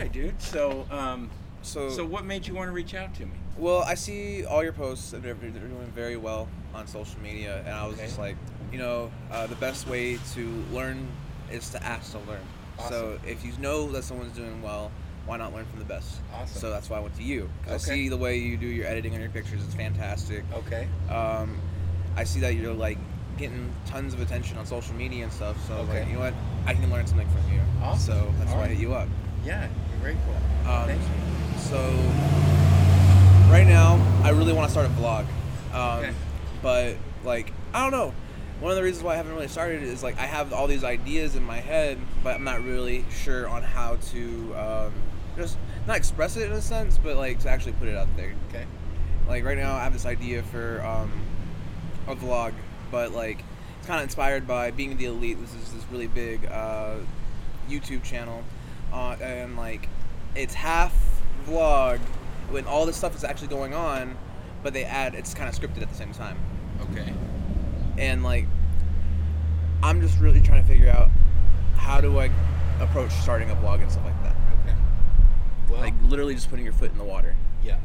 right, dude. So, um, So, so what made you want to reach out to me? well, I see all your posts and they're, they're doing very well on social media, and I was Okay. just like, you know, uh, the best way to learn is to ask to learn. So if you know that someone's doing well, why not learn from the best? Awesome. So that's why I went to you. 'Cause I see the way you do your editing on your pictures; it's fantastic. Okay. Um, I see that you're like getting tons of attention on social media and stuff. So Okay. like, you know what? I can learn something from you. Awesome. So that's All why I hit you up. Yeah, you're very cool. Um, Thank you. So right now, I really want to start a vlog, um, Okay. but like I don't know. One of the reasons why I haven't really started is like I have all these ideas in my head, but I'm not really sure on how to um, just not express it in a sense, but like to actually put it out there. Okay. Like right now, I have this idea for um, a vlog, but like it's kind of inspired by being the elite. This is this really big uh, YouTube channel, uh, and like it's half vlog when all this stuff is actually going on, but they add it's kind of scripted at the same time, Okay. and like I'm just really trying to figure out how do I approach starting a vlog and stuff like that. Okay. Well, Like literally just putting your foot in the water. yeah.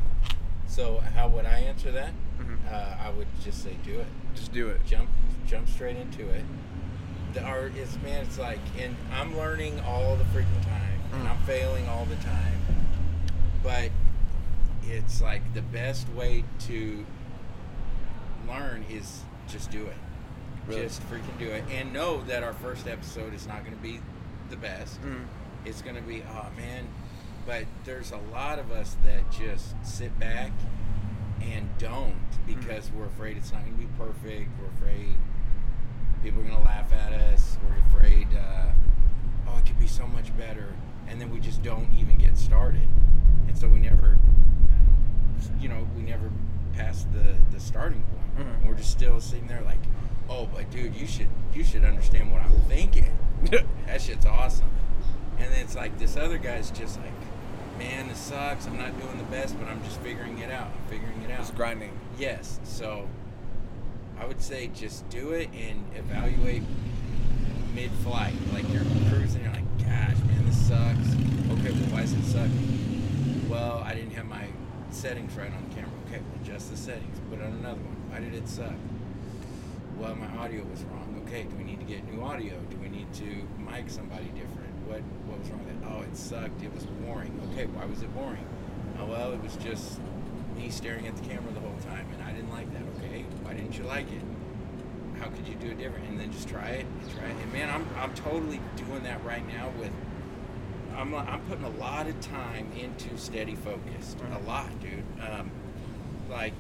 So how would I answer that? Mhm. Uh, I would just say do it. Just do it. Jump, jump straight into it. The art is man. It's like, and I'm learning all the freaking time, I'm failing all the time. But it's like the best way to learn is just do it. Really? Just freaking do it, and know that our first episode is not going to be the best. Mhm. it's gonna be oh man but there's a lot of us that just sit back and don't because we're afraid it's not gonna be perfect we're afraid people are gonna laugh at us we're afraid uh, oh it could be so much better and then we just don't even get started and so we never you know we never pass the the starting point Mhm. we're just still sitting there like oh but dude you should you should understand what i'm thinking that shit's awesome. And then it's like this other guy's just like, man, this sucks. I'm not doing the best, but I'm just figuring it out. I'm figuring it out. Just grinding. Yes. So I would say just do it and evaluate mid flight. Like you're cruising, you're like, gosh, man, this sucks. Okay, well, why does it suck? Well, I didn't have my settings right on camera. Okay, well, adjust the settings. Put on another one. Why did it suck? Well, my audio was wrong. Okay, do we need to get new audio? Do we need to mic somebody different? What what was wrong with it? Oh, it sucked. It was boring. Okay, why was it boring? Oh, well, it was just me staring at the camera the whole time, and I didn't like that. Okay, why didn't you like it? How could you do it different? And then just try it and try it. And man, I'm I'm totally doing that right now with. I'm I'm putting a lot of time into steady focused. A Mhm. lot, dude. Um, like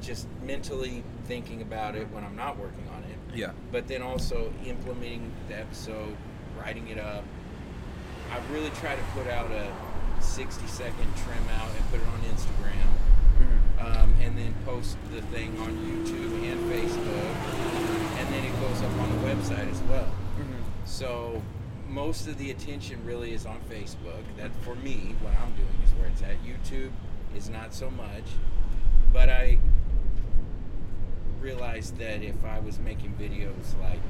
just mentally thinking about it when I'm not working on it Yeah. but then also implementing the episode, writing it up. I really try to put out a 60 second trim out and put it on Instagram. Um, and then post the thing on YouTube and Facebook, and then it goes up on the website as well. Mhm. So most of the attention really is on Facebook. That for me, what I'm doing is where it's at. YouTube is not so much, but I realized that if I was making videos like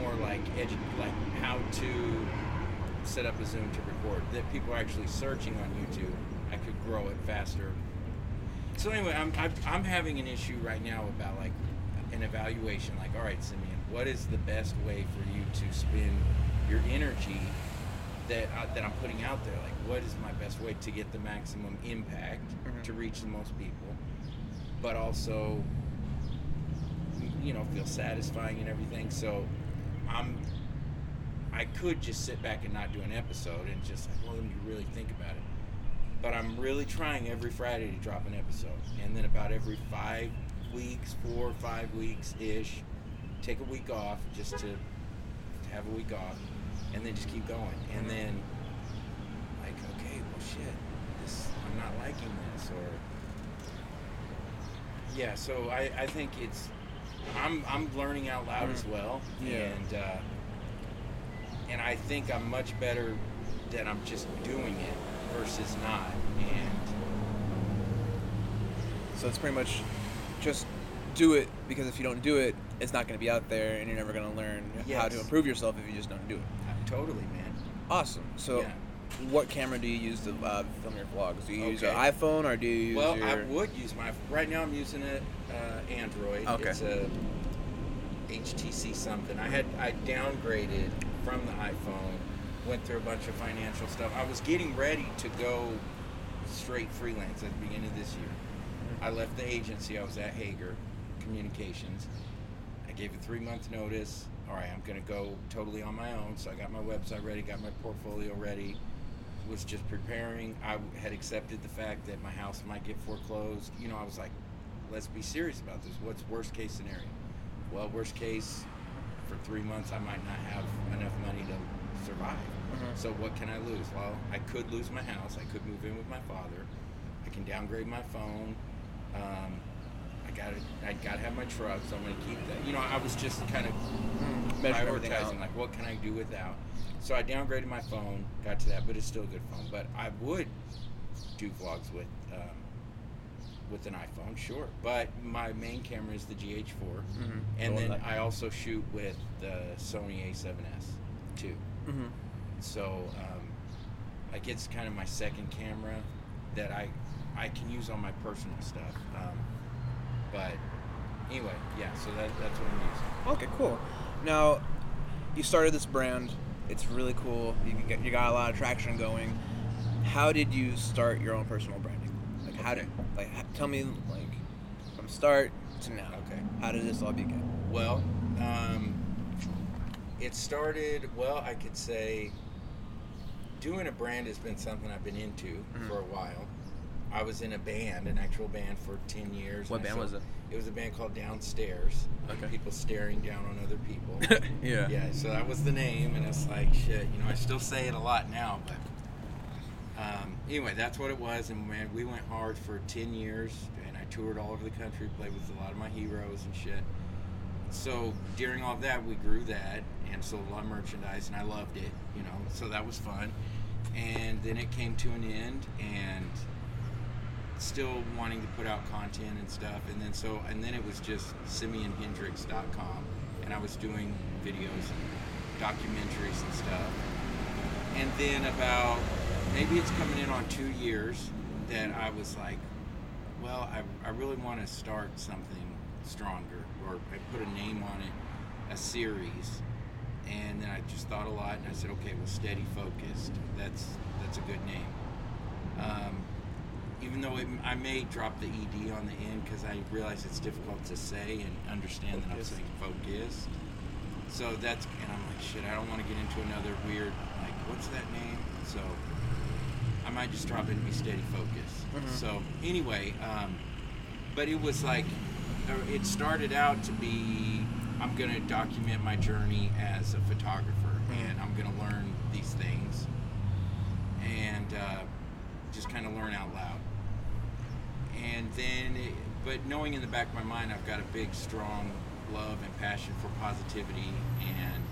more like edu- like how to set up a Zoom to record, that people are actually searching on YouTube, I could grow it faster. So anyway, I'm I'm, I'm having an issue right now about like an evaluation. Like, all right, Simeon, what is the best way for you to spend your energy that uh, that I'm putting out there? Like, what is my best way to get the maximum impact Mhm. to reach the most people, but also, you know, feel satisfying and everything. So, I'm. I could just sit back and not do an episode and just like, well, let me really think about it. But I'm really trying every Friday to drop an episode, and then about every five weeks, four or five weeks ish, take a week off just to, have a week off, and then just keep going. And then, like, okay, well, shit, this I'm not liking this, or yeah. So I, I think it's I'm I'm learning out loud as Mm. well, Yeah. and uh, and I think I'm much better that I'm just doing it versus not. And So it's pretty much just do it because if you don't do it, it's not going to be out there and you're never going to learn how to improve yourself if you just don't do it. uh, totally, man. Awesome. So Yeah. what camera do you use to uh, film your vlogs? Do you use Okay. an iPhone or do you use Well, your? I would use my. Right now, I'm using a uh, Android. Okay. It's a HTC something. I had I downgraded from the iPhone. Went through a bunch of financial stuff. I was getting ready to go straight freelance at the beginning of this year. I left the agency. I was at Hoegger Communications. I gave a three month notice. All right, I'm going to go totally on my own. So I got my website ready, got my portfolio ready, was just preparing. I had accepted the fact that my house might get foreclosed. You know, I was like, let's be serious about this. What's worst case scenario? Well, worst case, for three months, I might not have enough money to survive. Mhm. So what can I lose? Well, I could lose my house. I could move in with my father. I can downgrade my phone. Um, I got to I got to have my truck, so I'm going to keep that. You know, I was just kind of Mm, out. prioritizing like what can I do without. So I downgraded my phone, got to that, but it's still a good phone. But I would do vlogs with um, with an iPhone, sure. But my main camera is the GH4, Mhm. and The then I also shoot with the Sony A7S too. Mhm. So um, like it's kind of my second camera that I I can use on my personal stuff. Um, but anyway, yeah. So that, that's what I'm using. Okay, cool. Now, you started this brand. It's really cool. You can get, you got a lot of traction going. How did you start your own personal branding? Like how did like tell me like from start to now. Okay. How did this all begin? Well, um, it started, well, I could say doing a brand has been something I've been into Mhm. for a while. I was in a band, an actual band for 10 years. What band was it? It was a band called Downstairs. Okay. People staring down on other people. yeah. yeah, so that was the name, and it's like, shit, you know, I still say it a lot now, but um, anyway, that's what it was. And man, we went hard for 10 years, and I toured all over the country, played with a lot of my heroes and shit. So during all of that, we grew that and sold a lot of merchandise, and I loved it, you know, so that was fun. And then it came to an end, and still wanting to put out content and stuff. And then so, and then it was just SimeonHendrix.com, and I was doing videos and documentaries and stuff. And then about maybe it's coming in on two years that I was like, well, I, I really want to start something stronger, or I put a name on it, a series. And then I just thought a lot, and I said, okay, well, steady focused. That's that's a good name. Um, even though it, I may drop the ed on the end because I realize it's difficult to say and understand that I'm saying focused. So that's and I'm like, shit, I don't want to get into another weird like, what's that name? So I might just drop it and be steady focused. Mhm. So anyway, um, but it was like, it started out to be, I'm gonna document my journey as a photographer, and I'm gonna learn these things, and uh, just kind of learn out loud. And then, it, but knowing in the back of my mind, I've got a big, strong love and passion for positivity and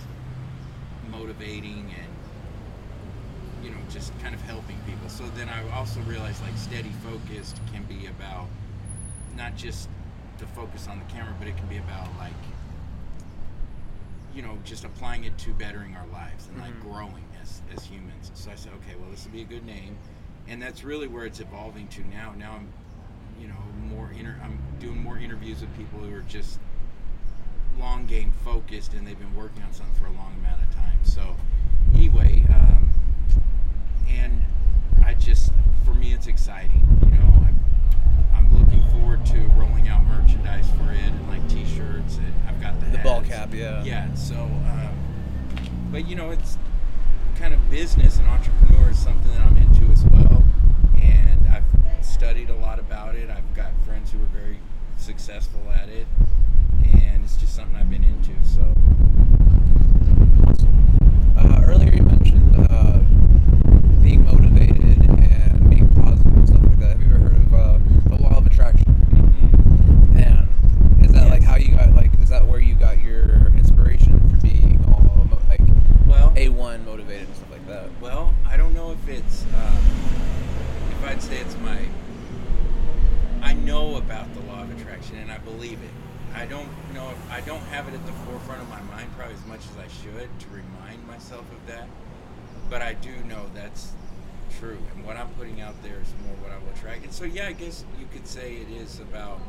motivating and you know just kind of helping people so then i also realized like steady focused can be about not just the focus on the camera but it can be about like you know just applying it to bettering our lives and like Mhm. growing as as humans so i said okay well this would be a good name and that's really where it's evolving to now now i'm you know more inter- i'm doing more interviews with people who are just long game focused and they've been working on something for a long amount of time. So anyway, um, and I just for me it's exciting. You know, looking forward to rolling out merchandise for it and like T-shirts and I've got the The ball cap, yeah. Yeah. So, um, but you know, it's kind of business and entrepreneur is something that I'm into as well, and I've studied a lot about it. I've got friends who are very successful at it, and it's just something I've been into. So, Uh, earlier you mentioned uh, being motivated and being positive and stuff like that. Have you ever heard of uh, the law of attraction? And is that like Yes. how you got like is that where you got your inspiration for being all mo- like well, a one motivated and stuff like that? well, I don't know if it's um, if I'd say it's my. I know about the law of attraction and I believe it. I don't know if I don't have it at the forefront of my mind probably as much as I should to remind myself of that. But I do know that's true. And what I'm putting out there is more what I will attract. And so, yeah, I guess you could say it is about.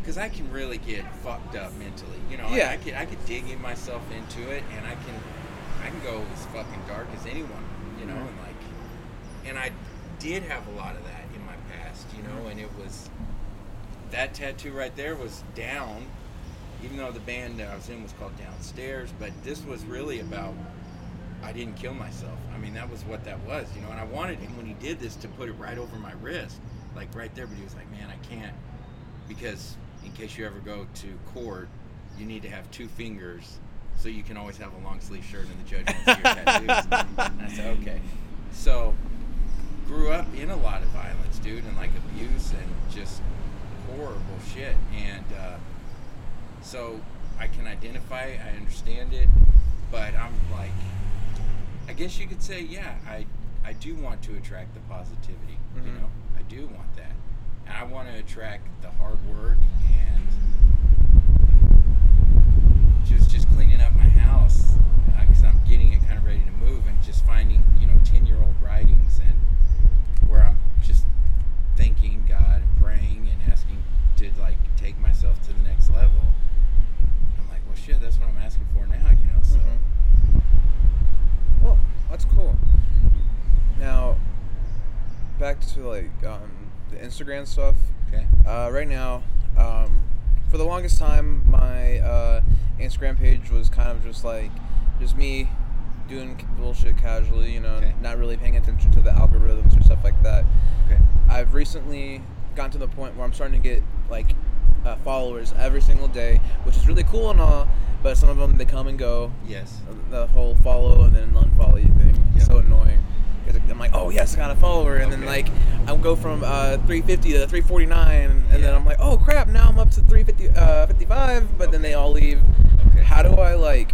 Because I can really get fucked up mentally, you know. Yeah. I could I could dig in myself into it, and I can I can go as fucking dark as anyone, you know, Mhm. and like, and I did have a lot of that in my past, you know, and it was that tattoo right there was down, even though the band that I was in was called Downstairs, but this was really about I didn't kill myself. I mean, that was what that was, you know. And I wanted him when he did this to put it right over my wrist, like right there. But he was like, "Man, I can't," because in case you ever go to court, you need to have two fingers, so you can always have a long sleeve shirt and the judge won't see your tattoos. And I said, "Okay." So, grew up in a lot of violence, dude, and like abuse and just horrible shit. And uh, so I can identify, I understand it, but I'm like, I guess you could say, yeah, I I do want to attract the positivity. You Mhm. know, I do want that, and I want to attract the hard work and just just cleaning up my house because I'm getting it kind of ready to move, and just finding you know ten year old writings and where I'm just thanking God and praying and asking to like take myself to the next level. I'm like, well, shit, that's what I'm asking for now, you know. So Mhm. Well, that's cool. Now, back to like um, the Instagram stuff. okay, Uh, right now, um, for the longest time, my uh, Instagram page was kind of just like just me doing bullshit casually, you know, Okay. not really paying attention to the algorithms or stuff like that. okay, I've recently gotten to the point where I'm starting to get like uh, followers every single day, which is really cool and all. But some of them they come and go. yes, The whole follow and then unfollow you thing is Yeah. so annoying. 'Cause I'm like, oh yes, I got a follower, and then like I'll go from uh, 350 to 349, and then I'm like, oh crap, now I'm up to 350, uh, 55. But then they all leave. okay. How do I like?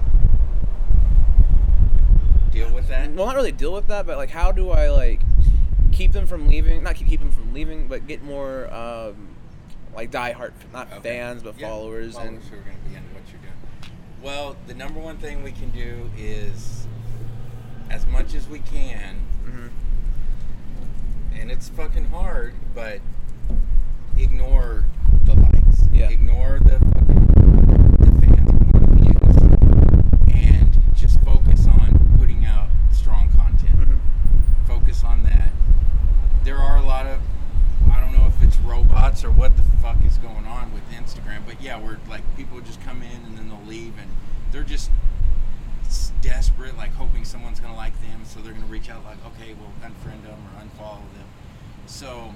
deal with that? Well, not really deal with that, but like, how do I like keep them from leaving? Not keep, keep them from leaving, but get more um, like diehard, not Okay. fans, but Yeah, followers, and who are going to be into what you're doing. Well, the number one thing we can do is, as much as we can, Mhm. and it's fucking hard, but ignore the likes. Yeah. Ignore the fucking the fans, ignore the views, and just focus on putting out strong content. Mhm. Focus on that. There are a lot of I don't know if it's robots or what the fuck is going on with Instagram, but yeah, where like people just come in and then they'll leave and they're just desperate, like hoping someone's gonna like them, so they're gonna reach out like, okay, well, unfriend them or unfollow them. So,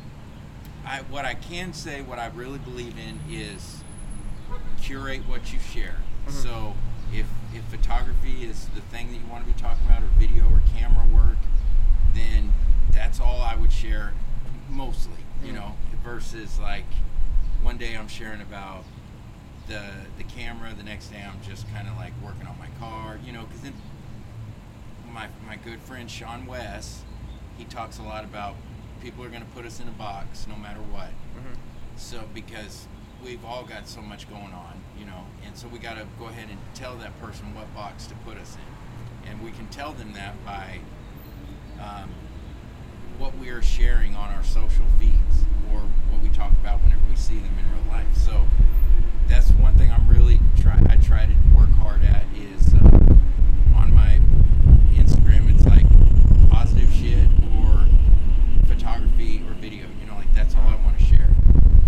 I what I can say, what I really believe in is curate what you share. Mhm. So, if if photography is the thing that you want to be talking about, or video or camera work, then that's all I would share mostly. You Mhm. know, versus like one day I'm sharing about the the camera, the next day I'm just kind of like working on my car. You know, because then my my good friend Sean West, he talks a lot about people are going to put us in a box no matter what. Mhm. So because we've all got so much going on, you know, and so we got to go ahead and tell that person what box to put us in, and we can tell them that by um, what we are sharing on our social feeds or what we talk about whenever we see them in real life. So that's one thing I'm really try. I try to work hard at is uh, on my Instagram. It's like positive shit or photography or video. You know, like that's all I want to share.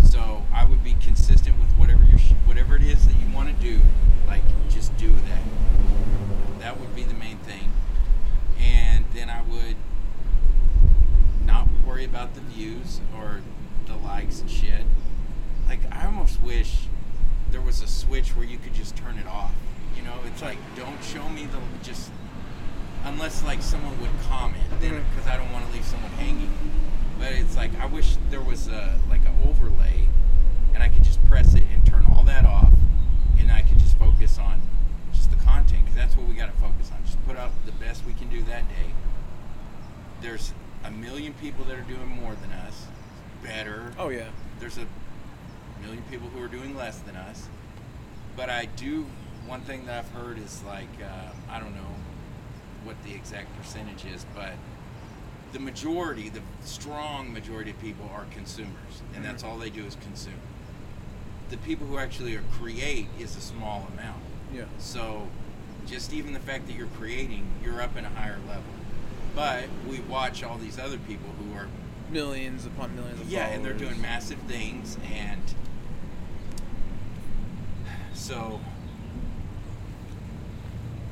So I would be consistent with whatever you sh- whatever it is that you want to do. Like just do that. That would be the main thing. And then I would not worry about the views or the likes and shit. Like I almost wish there was a switch where you could just turn it off. You know, it's like don't show me the just unless like someone would comment then Mhm. because I don't want to leave someone hanging. But it's like I wish there was a like an overlay and I could just press it and turn all that off and I could just focus on just the content because that's what we got to focus on. Just put out the best we can do that day. There's a million people that are doing more than us, better. Oh yeah. There's a million people who are doing less than us. But I do. One thing that I've heard is like uh, I don't know what the exact percentage is, but the majority, the strong majority of people are consumers, and that's all they do is consume. The people who actually are create is a small amount. Yeah. So, just even the fact that you're creating, you're up in a higher level. But we watch all these other people who are Millions upon millions of yeah, and they're doing massive things, and so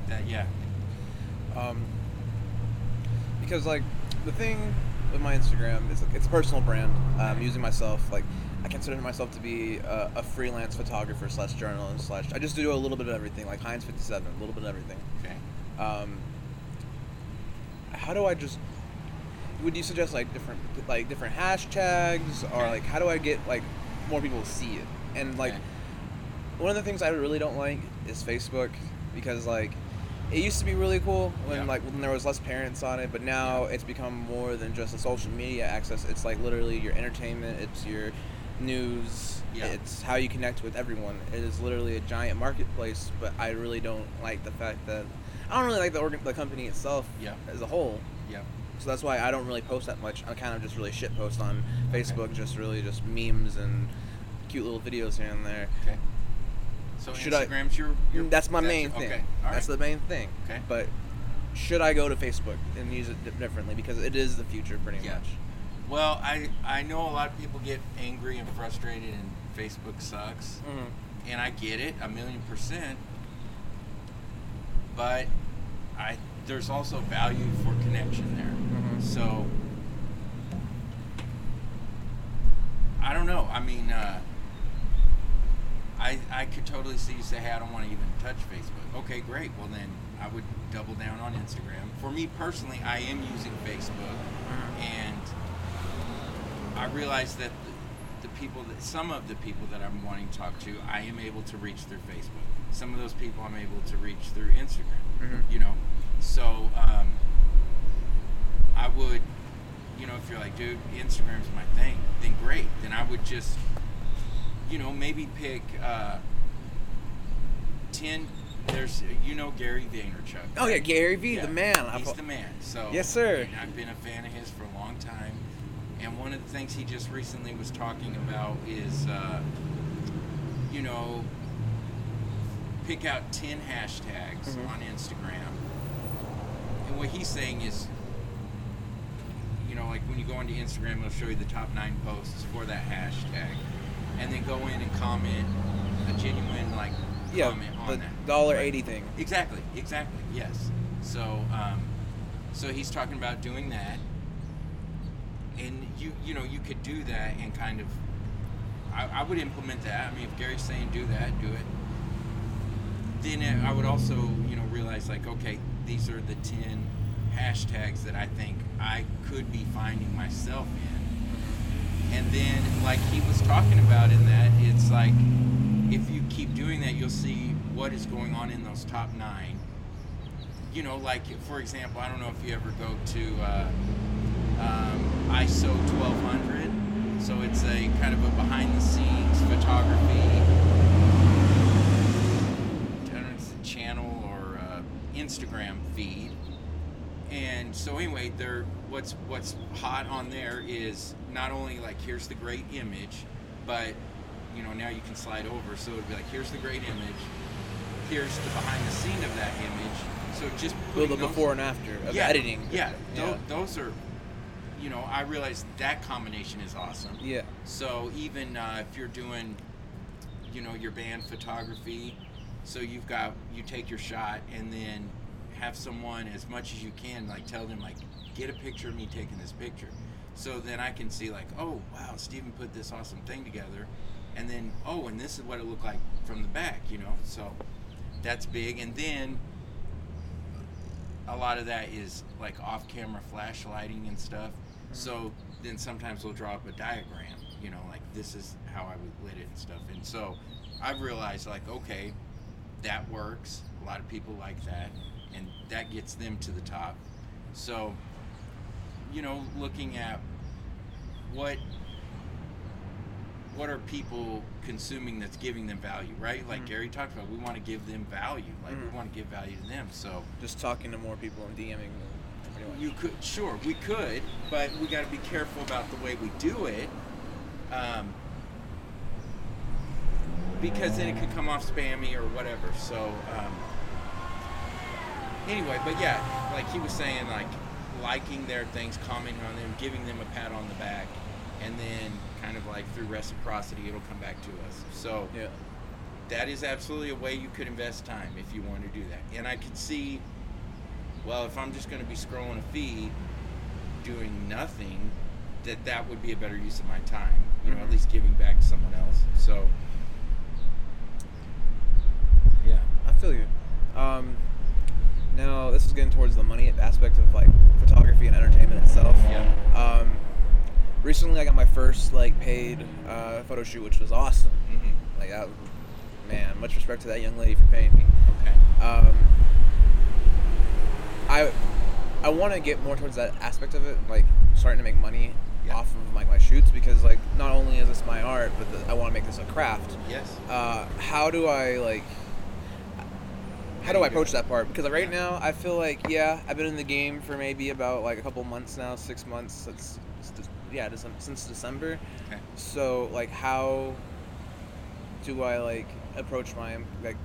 that yeah, Um, because like the thing with my Instagram is like, it's a personal brand. I'm using myself like I consider myself to be a, a freelance photographer slash journalist slash I just do a little bit of everything like Heinz 57, a little bit of everything. okay. Um, how do I just? Would you suggest like different like different hashtags or like how do I get like more people to see it? And like Okay. one of the things I really don't like is Facebook because like it used to be really cool when Yeah. like when there was less parents on it, but now Yeah. it's become more than just a social media access. It's like literally your entertainment, it's your news, Yeah. it's how you connect with everyone. It is literally a giant marketplace, but I really don't like the fact that I don't really like the organ- the company itself Yeah. as a whole. Yep. So that's why I don't really post that much. I kind of just really shit post on Facebook, just really just memes and cute little videos here and there. Okay. So Should I- Instagram's your, your that's my main your- thing. Okay. All That's the main thing. Okay. But should I go to Facebook and use it di- differently because it is the future pretty Yeah. much. Well, I I know a lot of people get angry and frustrated, and Facebook sucks, Mm-hmm. and I get it a million percent. But I there's also value for connection there. So I don't know. I mean, uh, I I could totally see you say, "Hey, I don't want to even touch Facebook." Okay, great. Well, then I would double down on Instagram. For me personally, I am using Facebook, and I realize that the, the people that some of the people that I'm wanting to talk to, I am able to reach through Facebook. Some of those people I'm able to reach through Instagram. Mhm. You know, so um, I would, you know, if you're like, dude, Instagram's my thing, then great. Then I would just, you know, maybe pick uh, ten. There's, you know, Gary Vaynerchuk. Oh yeah, Gary Vee, Yeah, the man. I He's the man. So Yes, sir. and I've been a fan of his for a long time. And one of the things he just recently was talking about is, uh, you know, pick out ten hashtags Mhm. on Instagram. And what he's saying is, you know, like when you go onto Instagram, it'll show you the top nine posts for that hashtag, and then go in and comment a genuine like yeah, comment on the that. dollar Right. eighty thing. Exactly, exactly, yes. So, um, so he's talking about doing that, and you, you know, you could do that and kind of, I, I would implement that. I mean, if Gary's saying do that, do it. Then it- I would also, you know, realize like, okay, these are the ten hashtags that I think I could be finding myself in. And then, like he was talking about in that, it's like if you keep doing that, you'll see what is going on in those top nine. You know, like for example, I don't know if you ever go to uh, um, ISO 1200. So it's a kind of a behind the scenes photography. Channel or uh, Instagram feed. And so anyway, there what's what's hot on there is not only like here's the great image, but you know now you can slide over, so it'd be like here's the great image, here's the behind the scene of that image. So just Well, the those- before and after of yeah, editing. Yeah, yeah. those are, you know, I realize that combination is awesome. Yeah. So even uh, if you're doing, you know, your band photography, so you've got you take your shot and then have someone as much as you can like tell them like get a picture of me taking this picture, so then I can see like oh wow Steven put this awesome thing together, and then oh and this is what it looked like from the back, you know. So that's big, and then a lot of that is like off-camera flashlighting and stuff. Mm-hmm. So then sometimes we'll draw up a diagram, you know, like this is how I would lit it and stuff. And so I've realized like, okay, that works. A lot of people like that, and that gets them to the top. So, you know, looking at what what are people consuming that's giving them value, right? Like Mhm. Gary talked about, we want to give them value. Like Mhm. we want to give value to them. So Just talking to more people and DMing them. You could, sure, we could, but we got to be careful about the way we do it, um, because then it could come off spammy or whatever. So, um, anyway, but yeah, like he was saying, like liking their things, commenting on them, giving them a pat on the back, and then kind of like through reciprocity, it'll come back to us. So yeah. that is absolutely a way you could invest time if you want to do that. And I could see, well, if I'm just going to be scrolling a feed, doing nothing, that that would be a better use of my time. You know, at Mhm. least giving back to someone else. So, yeah. I feel you. Um, now this is getting towards the money aspect of like photography and entertainment itself. Yeah. Um, recently, I got my first like paid uh, photo shoot, which was awesome. hmm Like, that, man, much respect to that young lady for paying me. Okay. Um, I I want to get more towards that aspect of it, like starting to make money Yeah. off of like my shoots, because like not only is this my art, but the, I want to make this a craft. Yes. Uh, how do I like? How do I approach that part? Because right now I feel like yeah, I've been in the game for maybe about like a couple months now, six months. Since yeah, since December. Okay. So like, how do I like approach my like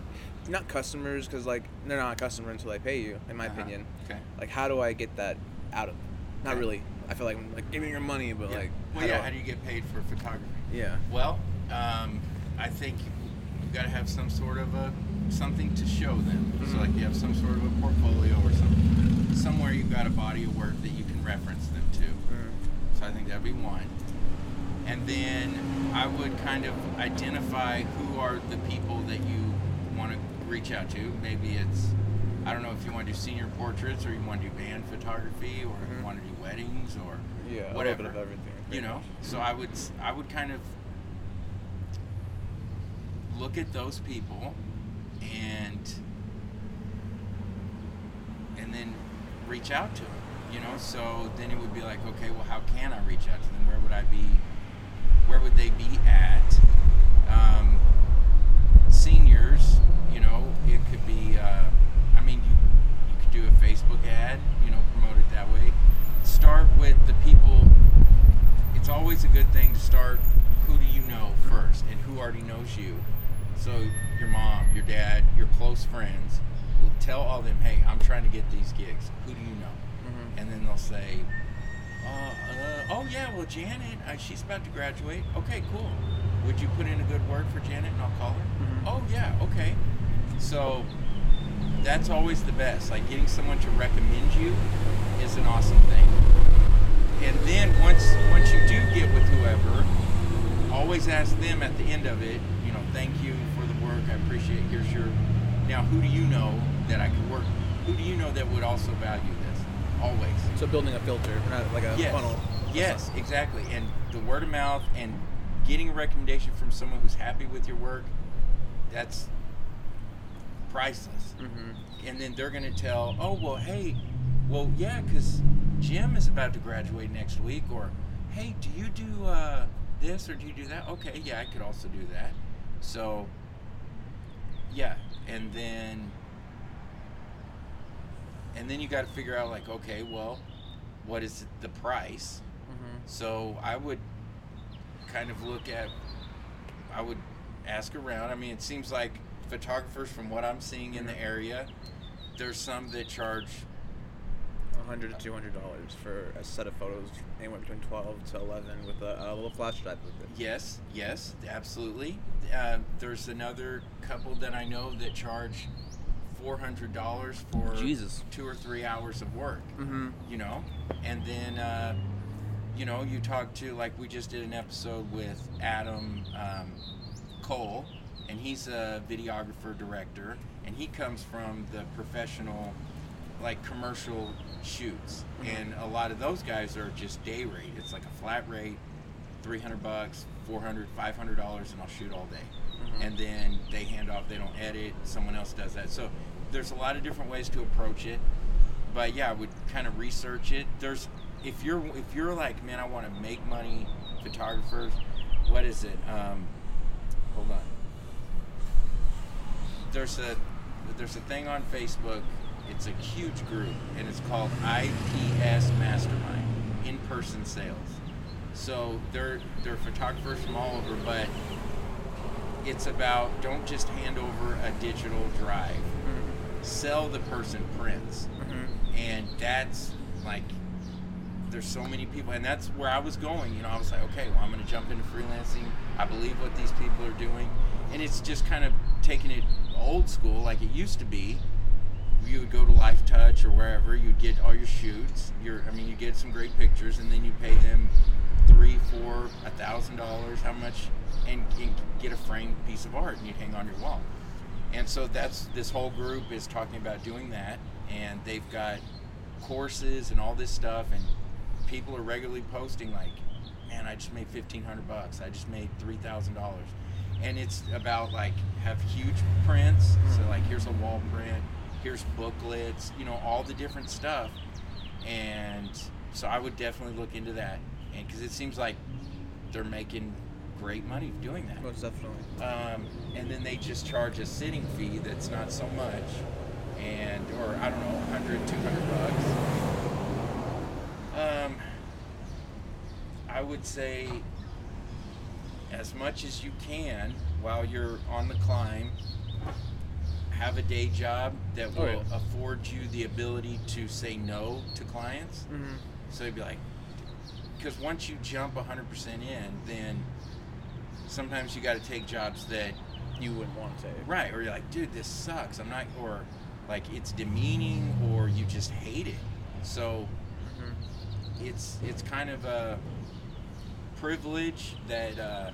not customers because like they're not a customer until I pay you, in my Uh-huh. opinion. Okay. Like, how do I get that out of? Not Okay. really. I feel like I'm like giving your money, but Yeah. like well, how yeah. do I- How do you get paid for photography? yeah. Well, um, I think you got to have some sort of a something to show them. So Mhm. like you have some sort of a portfolio or some somewhere you've got a body of work that you can reference them to. Mm. So I think that'd be one. And then I would kind of identify who are the people that you want to reach out to. Maybe it's I don't know if you want to do senior portraits or you want to do band photography or Mhm. you want to do weddings or Yeah, whatever. little bit of everything. You know, so I would I would kind of look at those people and and then reach out to them. You know, so then it would be like, okay, well, how can I reach out to them? Where would I be? Where would they be at? Um, seniors, you know, it could be. Uh, I mean, you you could do a Facebook ad, you know, promote it that way. Start with the people. It's always a good thing to start. Who do you know first, and who already knows you? So your mom, your dad, your close friends tell all them, "Hey, I'm trying to get these gigs. Who do you know?" Mhm. And then they'll say, uh, uh, "Oh yeah, well Janet, uh, she's about to graduate. Okay, cool. Would you put in a good word for Janet, and I'll call her? Mhm. Oh yeah, okay. So that's always the best. Like getting someone to recommend you is an awesome thing. And then once once you do get with whoever, always ask them at the end of it. You know, thank you for the work. I appreciate. your. Now, who do you know that I could work? Who do you know that would also value this? Always. So building a filter, not like a Yes. funnel. Yes, exactly. And the word of mouth and getting a recommendation from someone who's happy with your work, that's priceless. Mm-hmm. And then they're going to tell, oh, well, hey, well, yeah, because Jim is about to graduate next week. Or, hey, do you do uh, this or do you do that? Okay, yeah, I could also do that. So, yeah. And then, and then you got to figure out, like, okay, well, what is the price? Mm-hmm. So I would kind of look at, I would ask around. I mean, it seems like photographers, from what I'm seeing in the area, there's some that charge. Hundred to two hundred dollars for a set of photos, anywhere between twelve to eleven, with a, a little flash drive with it. Yes, yes, absolutely. Uh, there's another couple that I know that charge four hundred dollars for Jesus. two or three hours of work. Mm-hmm. you know and then uh, you know you talk to like we just did an episode with adam um, cole and he's a videographer director and he comes from the professional like commercial shoots Mhm. and a lot of those guys are just day rate it's like a flat rate 300 bucks 400 500 dollars and i'll shoot all day Mhm. and then they hand off they don't edit someone else does that so there's a lot of different ways to approach it but yeah, I would kind of research it. There's if you're if you're like, man, I want to make money, photographers. What is it? Um, hold on. There's a there's a thing on Facebook. It's a huge group, and it's called IPS Mastermind, in-person sales. So they're they're photographers from all over, but it's about don't just hand over a digital drive. Sell the person prints, Mm-hmm. and that's like there's so many people and that's where i was going you know i was like okay well i'm going to jump into freelancing i believe what these people are doing and it's just kind of taking it old school like it used to be you would go to Lifetouch or wherever you'd get all your shoots your i mean you get some great pictures and then you pay them three four a thousand dollars how much and, and get a framed piece of art and you'd hang on your wall. And so that's this whole group is talking about doing that and they've got courses and all this stuff and people are regularly posting like man i just made 1500 bucks i just made $3000 and it's about like have huge prints so like here's a wall print here's booklets you know all the different stuff. And so i would definitely look into that. And because it seems like they're making great money doing that. Most definitely. um, and then they just charge a sitting fee that's not so much. And or i don't know 100 200 bucks. Um, i would say as much as you can while you're on the climb have a day job that Oh, will yeah. afford you the ability to say no to clients Mm-hmm. so you'd be like, because once you jump 100% in, then sometimes you got to take jobs that, You wouldn't want to take. right, or you're like, dude, this sucks. I'm not, or like it's demeaning, or you just hate it. So Mm-hmm. it's it's kind of a privilege that uh,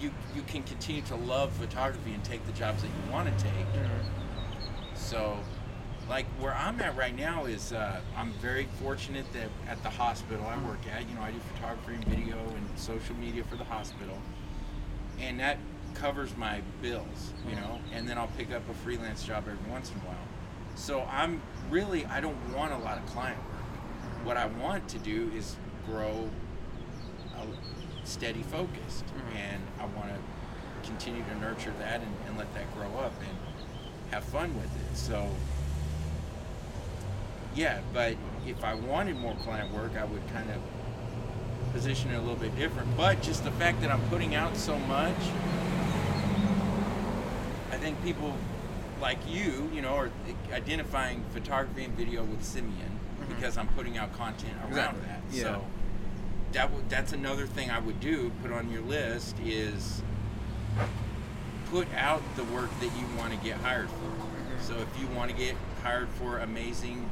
you you can continue to love photography and take the jobs that you want to take. Mm-hmm. So, like where I'm at right now is uh, I'm very fortunate that at the hospital I work at, you know, I do photography and video and social media for the hospital, and that covers my bills, you know, and then I'll pick up a freelance job every once in a while. So I'm really I don't want a lot of client work. What I want to do is grow a steady focused, Mhm. and I want to continue to nurture that and, and let that grow up and have fun with it. So, yeah, but if I wanted more client work, I would kind of position it a little bit different. But just the fact that I'm putting out so much, I think people like you, you know, are identifying photography and video with Simeon Mhm. because I'm putting out content around Exactly. that. Yeah. So that w- that's another thing I would do. Put on your list is put out the work that you want to get hired for. Mhm. So if you want to get hired for amazing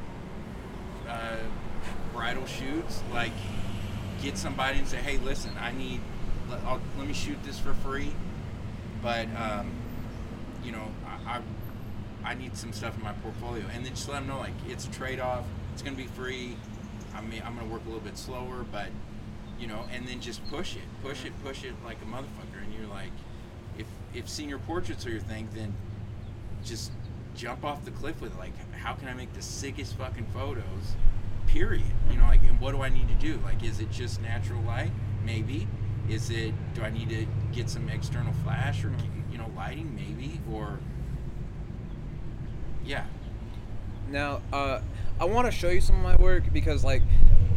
uh, bridal shoots, like get somebody and say, "Hey, listen, I need. Let, I'll, let me shoot this for free, but um, you know, I, I I need some stuff in my portfolio." And then just let them know, like, it's a trade-off. It's gonna be free. I mean, I'm gonna work a little bit slower, but you know, and then just push it, push it, push it like a motherfucker. And you're like, if if senior portraits are your thing, then just jump off the cliff with it. Like, how can I make the sickest fucking photos? Period. You know, like, and what do I need to do? Like, is it just natural light? Maybe. Is it? Do I need to get some external flash or mm-hmm. you know lighting? Maybe. Or yeah. Now, uh, I want to show you some of my work because like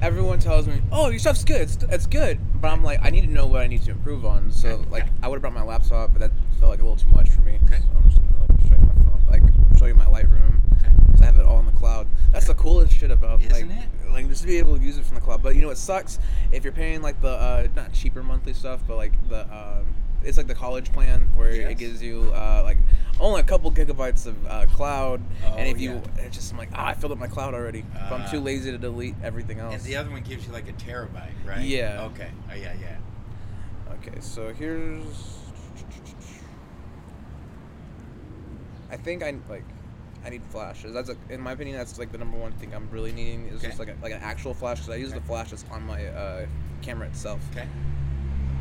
everyone tells me, "Oh, your stuff's good. It's, it's good," but I'm like, I need to know what I need to improve on. So Okay, like. I would have brought my laptop, but that felt like a little too much for me. Okay. So I'm just gonna like show you my phone, like show you my Lightroom. Okay. 'cause I have it all in the cloud. That's the coolest shit about Isn't like, it? like just to be able to use it from the cloud. But you know what sucks if you're paying like the uh, not cheaper monthly stuff, but like the um, it's like the college plan where Yes. it gives you uh, like only a couple gigabytes of uh, cloud, and Oh, if you yeah. it's just I'm like ah I filled up my cloud already. but I'm too Ah. lazy to delete everything else. And the other one gives you like a terabyte, right? Yeah. Okay. Oh yeah, yeah. Okay, so here's. I think I like. I need flashes. That's a, in my opinion. That's like the number one thing I'm really needing is just like a, like an actual flash because I use Okay. the flash that's on my uh, camera itself. Okay.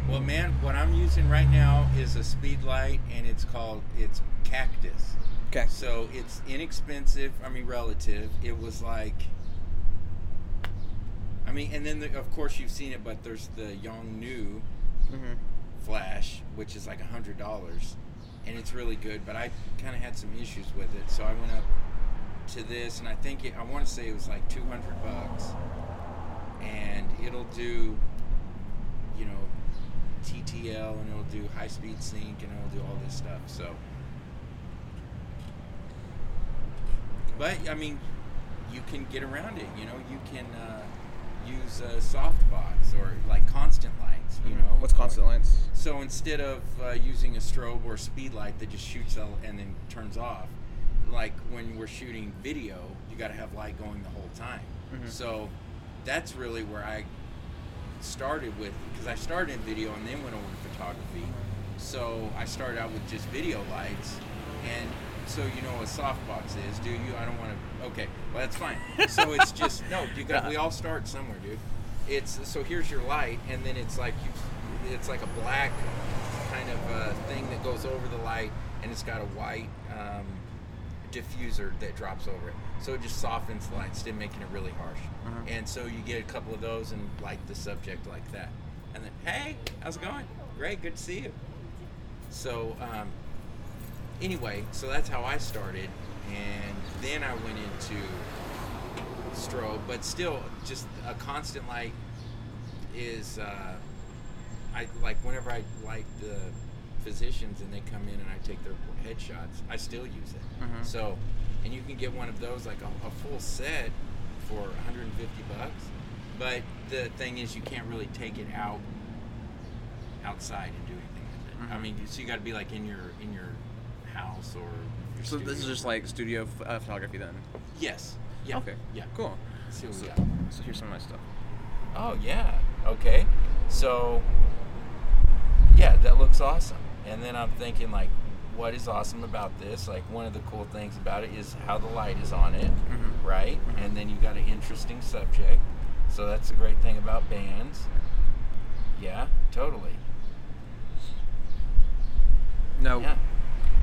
Well, man, what I'm using right now is a speed light, and it's called it's Cactus. Okay. So it's inexpensive. I mean, relative. It was like. I mean, and then the, of course you've seen it, but there's the Yongnuo Mm-hmm. flash, which is like a hundred dollars, and it's really good. But I kind of had some issues with it, so I went up to this, and I think it, I want to say it was like 200 bucks, and it'll do, you know, TTL, and it'll do high speed sync, and it'll do all this stuff. So, but I mean, you can get around it. You know, you can uh, use a softbox or like constant lights. You know, Mm-hmm. What's constant lights? so instead of uh, using a strobe or a speed light that just shoots out and then turns off, like when we're shooting video, you got to have light going the whole time. Mhm. So that's really where I started with because I started in video and then went over to photography. So I started out with just video lights, and so you know what softbox is, do you? I don't want to. Okay, well that's fine. So it's just no. You got. We all start somewhere, dude. It's so here's your light, and then it's like you. It's like a black kind of uh, thing that goes over the light, and it's got a white um, diffuser that drops over it. So it just softens the light instead of making it really harsh. Mhm. And so you get a couple of those and light the subject like that. And then, hey, how's it going? Great, good to see you. So, um, anyway, so that's how I started. And then I went into strobe, but still, just a constant light is, uh, I like whenever I light the physicians and they come in and I take their headshots, I still use it. Mhm. So, and you can get one of those like a, a full set for 150 bucks. But the thing is, you can't really take it out outside and do anything with it. I Mhm. mean, so you got to be like in your in your house or your So this is just like studio uh, photography then. yes, yeah, Okay. yeah. Cool. Let's see what we So, got. so here's some of my stuff. Oh yeah. Okay. So yeah, that looks awesome. And then I'm thinking like what is awesome about this? Like one of the cool things about it is how the light is on it, Mhm. right? Mhm. And then you got an interesting subject. So that's the great thing about bands. Yeah, totally. No, Yeah.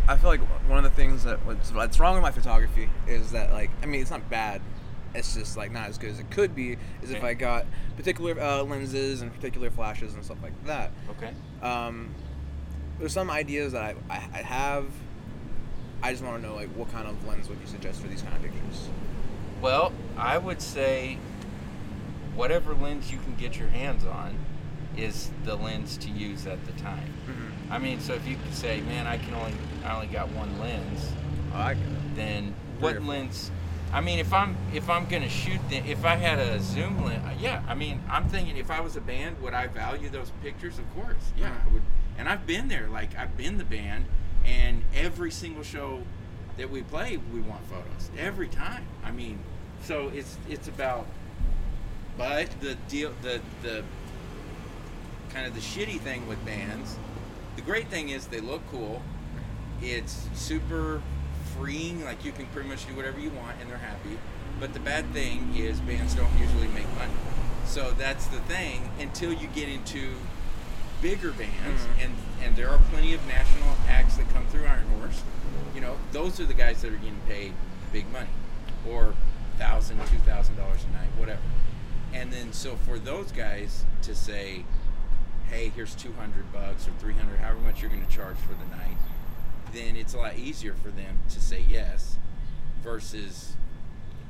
I feel like one of the things that what's, what's wrong with my photography is that like I mean it's not bad. It's just like not as good as it could be. Is if I got particular uh, lenses and particular flashes and stuff like that. Okay. Um, there's some ideas that I, I, I have. I just want to know like what kind of lens would you suggest for these kind of pictures? Well, I would say whatever lens you can get your hands on is the lens to use at the time. Mm-hmm. I mean, so if you could say, "Man, I can only I only got one lens," I then what lens? I mean, if I'm if I'm gonna shoot, the, if I had a zoom lens, yeah. I mean, I'm thinking if I was a band, would I value those pictures? Of course, yeah. I would. And I've been there. Like I've been the band, and every single show that we play, we want photos every time. I mean, so it's it's about. But the deal, the the kind of the shitty thing with bands, the great thing is they look cool. It's super freeing, like you can pretty much do whatever you want and they're happy. But the bad thing is bands don't usually make money. So that's the thing until you get into bigger bands Mhm. and and there are plenty of national acts that come through Iron Horse. You know, those are the guys that are getting paid big money or thousand, two thousand dollars a night, whatever. And then so for those guys to say, hey, here's 200 bucks or 300, however much you're going to charge for the night, then it's a lot easier for them to say yes versus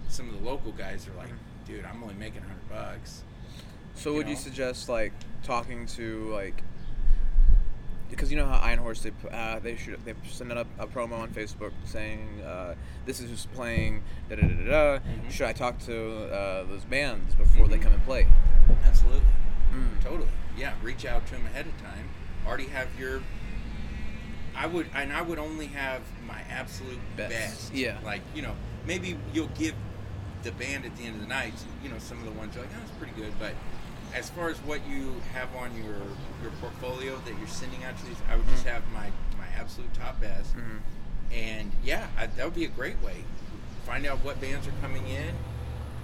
some of the local guys are like, dude, I'm only making 100 bucks. So You would you suggest like talking to like because you know how Iron Horse they uh, they should they send out a, a promo on Facebook saying uh, this is who's playing da da da da da. Mhm. Should I talk to uh, those bands before they Mhm. come and play? Absolutely. Mm. Totally. Yeah, reach out to them ahead of time. Already have your. I would, and I would only have my absolute Best. best. Yeah. Like you know, maybe you'll give the band at the end of the night. You know, some of the ones you're like, oh, that's pretty good. But as far as what you have on your your portfolio that you're sending out to these, I would just Mhm. have my my absolute top best. Mhm. And yeah, I, that would be a great way. Find out what bands are coming in,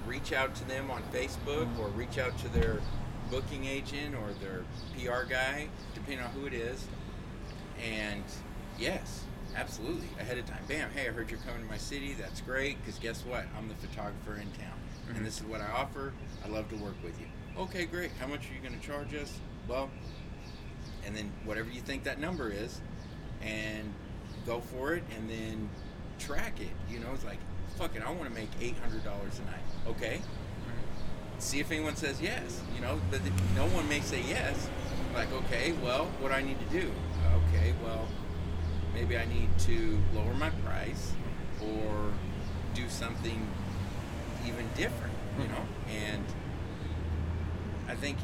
reach out to them on Facebook or reach out to their booking agent or their PR guy, depending on who it is. And yes, absolutely, ahead of time. Bam, hey, I heard you're coming to my city. That's great, because guess what? I'm the photographer in town. Mhm. And this is what I offer. I'd love to work with you. Okay, great. How much are you going to charge us? Well, and then whatever you think that number is, and go for it and then track it. You know, it's like, fuck it, I want to make eight hundred dollars a night. Okay. See if anyone says yes. You know, but no one may say yes. Like, okay, well, what do I need to do? Okay, well, maybe I need to lower my price or do something even different. You hmm. know, and I think,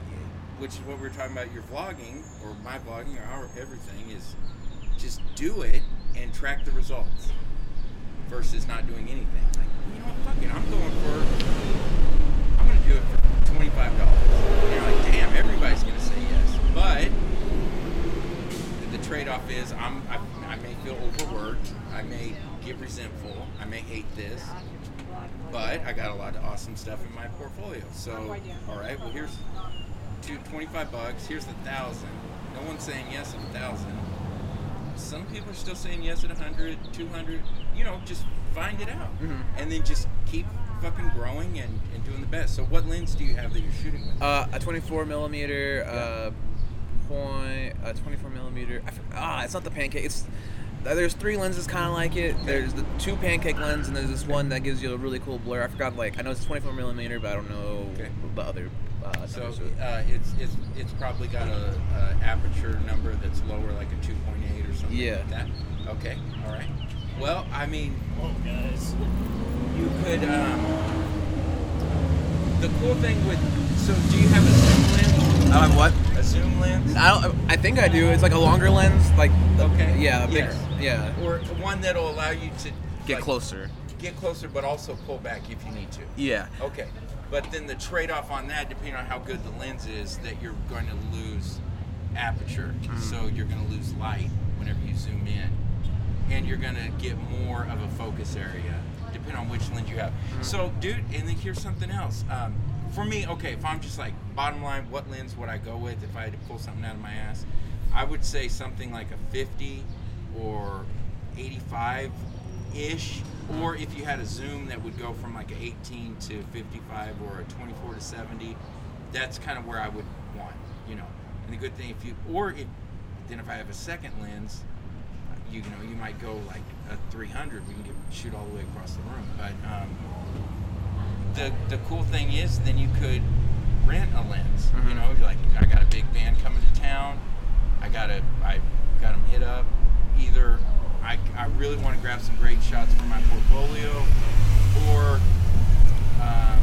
which is what we we're talking about. Your vlogging or my vlogging or our everything is just do it and track the results versus not doing anything. Like, you know what, fuck it, I'm going for, I'm gonna do it for twenty-five dollars. And you're like, damn, everybody's gonna say yes, but the trade-off is I'm, I, I may feel overworked, I may get resentful, I may hate this, but I got a lot of awesome stuff in my portfolio. So, all right, well here's two, 25 bucks. Here's a thousand. No one's saying yes at a thousand. Some people are still saying yes at 100, 200. You know, just find it out, Mhm. and then just keep fucking growing and, and doing the best. So, what lens do you have that you're shooting with? Uh, a 24 millimeter, uh, point, a 24 millimeter. I f- ah, it's not the pancake. It's there's three lenses kind of like it. There's the two pancake lens, and there's this one that gives you a really cool blur. I forgot like I know it's 24 millimeter, but I don't know Okay. the other. Uh, So numbers to it. uh, it's it's it's probably got a, a aperture number that's lower, like a 2.8 or something Yeah. like that. Okay, all right. Well, I mean, Oh, guys. you could. Um, the cool thing with so, do you have a zoom lens? I have what? Zoom lens? I don't. I think I do. It's like a longer lens, like Okay. Yeah, a bigger. Yes. Yeah. Or one that'll allow you to Get like, closer. Get closer, but also pull back if you need to. Yeah. Okay. But then the trade off on that, depending on how good the lens is, that you're going to lose aperture. So you're going to lose light whenever you zoom in. And you're going to get more of a focus area, depending on which lens you have. So, dude, and then here's something else. Um, for me, okay, if I'm just like, bottom line, what lens would I go with if I had to pull something out of my ass? I would say something like a 50 or 85 ish or if you had a zoom that would go from like an 18 to 55 or a 24 to 70 that's kind of where i would want you know and the good thing if you or if then if i have a second lens you know you might go like a 300 we can get shoot all the way across the room but um, the the cool thing is then you could rent a lens. You Mhm. know you're like i got a big band coming to town. I gotta i got them hit up. Either I, I really want to grab some great shots for my portfolio or um,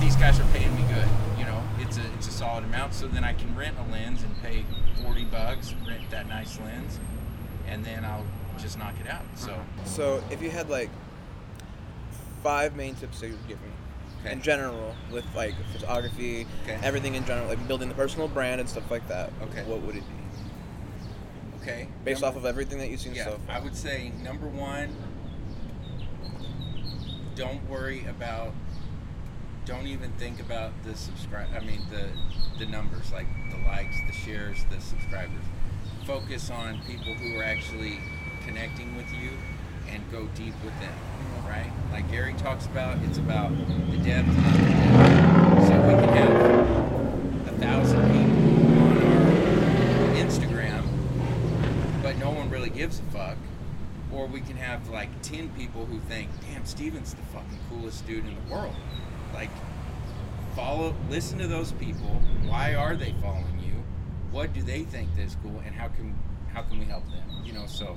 these guys are paying me good you know? It's a it's a solid amount. So then I can rent a lens and pay 40 bucks rent that nice lens and then I'll just knock it out. So So if you had like five main tips that you would give me Okay. in general with like photography, Okay. everything in general, like building the personal brand and stuff like that, Okay. what would it be? okay Based Number- off of everything that you've seen yeah, so far. I would say number one, don't worry about, don't even think about the subscribe. I mean the the numbers, like the likes, the shares, the subscribers. Focus on people who are actually connecting with you, and go deep with them. Right? Like Gary talks about, it's about the depth, not the depth. So we can have a thousand people on our Instagram but no one really gives a fuck. Or we can have like 10 people who think, damn, Steven's the fucking coolest dude in the world. Like, follow, listen to those people. Why are they following you? What do they think that's cool? And how can, how can we help them? You know, so,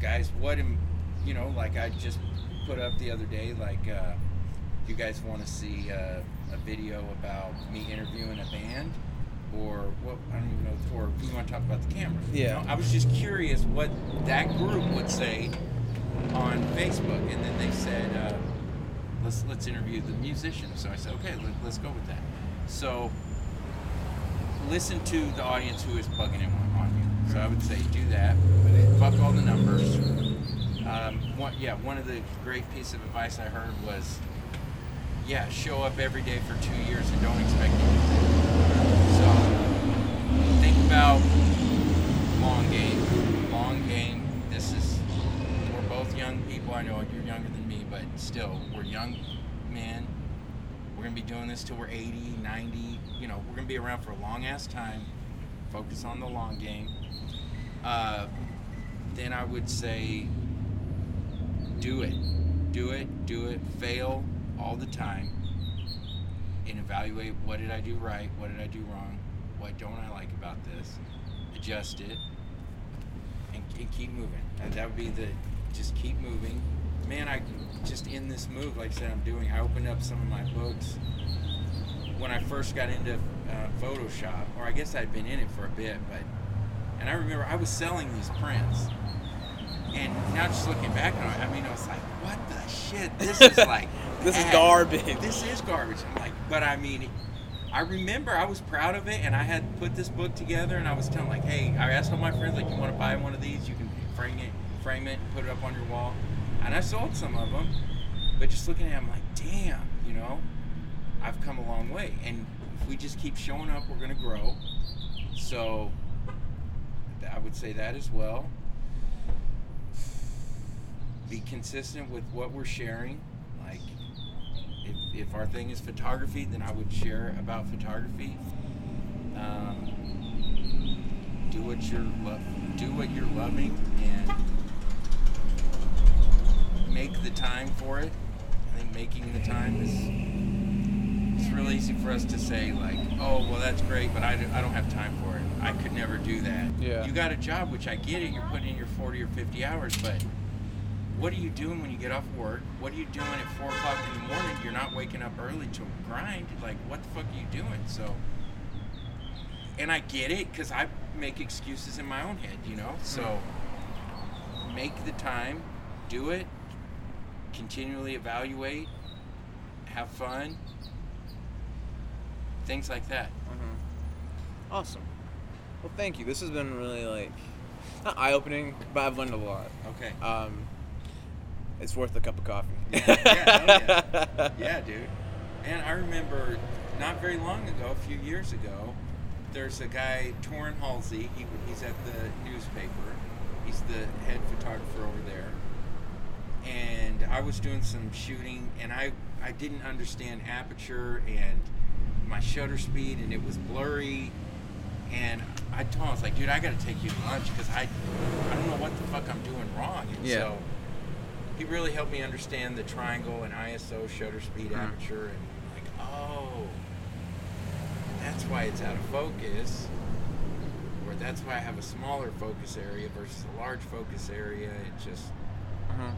guys, what am, you know, like I just put up the other day, like, uh, you guys want to see uh, a video about me interviewing a band? or what I don't even know, or you want to talk about the camera. you Yeah. know? I was just curious what that group would say on Facebook, and then they said, uh, "Let's let's interview the musician." So I said, "Okay, let, let's go with that." So listen to the audience who is plugging in on you. So I would say do that. Fuck all the numbers. Um, one, yeah, one of the great piece of advice I heard was, yeah, show up every day for two years and don't expect anything. So think about long game. Long game. This is we're both young people. I know you're younger than me, but still, we're young men. We're gonna be doing this till we're 80, 90. You know, we're gonna be around for a long ass time. Focus on the long game. Uh, then I would say do it. Do it, do it, fail all the time and evaluate what did I do right, what did I do wrong, what don't I like about this, adjust it, and, and keep moving. And that would be the just keep moving. Man, I just in this move, like I said, I'm doing. I opened up some of my books when I first got into uh, Photoshop, or I guess I'd been in it for a bit, but and I remember I was selling these prints, and now just looking back on it, I mean, I was like, what the shit? This is like This is garbage. This is garbage. I'm like, but I mean, I remember I was proud of it, and I had put this book together, and I was telling like, hey, I asked all my friends like, you want to buy one of these? You can frame it, frame it, put it up on your wall, and I sold some of them. But just looking at it, I'm like, damn, you know, I've come a long way, and if we just keep showing up, we're gonna grow. So, I would say that as well. Be consistent with what we're sharing. Like, if, if our thing is photography, then I would share about photography. Um, do what you're lo- do what you're loving and make the time for it. I think making the time is it's real easy for us to say like, oh well that's great, but I, do, I don't have time for it. I could never do that. Yeah. You got a job, which I get it. You're putting in your 40 or 50 hours, but what are you doing when you get off work? What are you doing at four o'clock in the morning? You're not waking up early to grind. Like, what the fuck are you doing? So, and I get it because I make excuses in my own head, you know. So, make the time, do it, continually evaluate, have fun, things like that. Mm-hmm. Awesome. Well, thank you. This has been really like not eye opening, but I've learned a lot. Okay. Um, it's worth a cup of coffee. Yeah, oh, hell yeah, dude. And I remember not very long ago, a few years ago, there's a guy, Torin Halsey. He, he's at the newspaper. He's the head photographer over there. And I was doing some shooting, and I I didn't understand aperture and my shutter speed, and it was blurry. And I told him, I was like, dude, I got to take you to lunch because I I don't know what the fuck I'm doing wrong. And Yeah. so he really helped me understand the triangle and ISO, shutter speed, Mhm. aperture, and like, oh, that's why it's out of focus. Or that's why I have a smaller focus area versus a large focus area. It just, Mhm.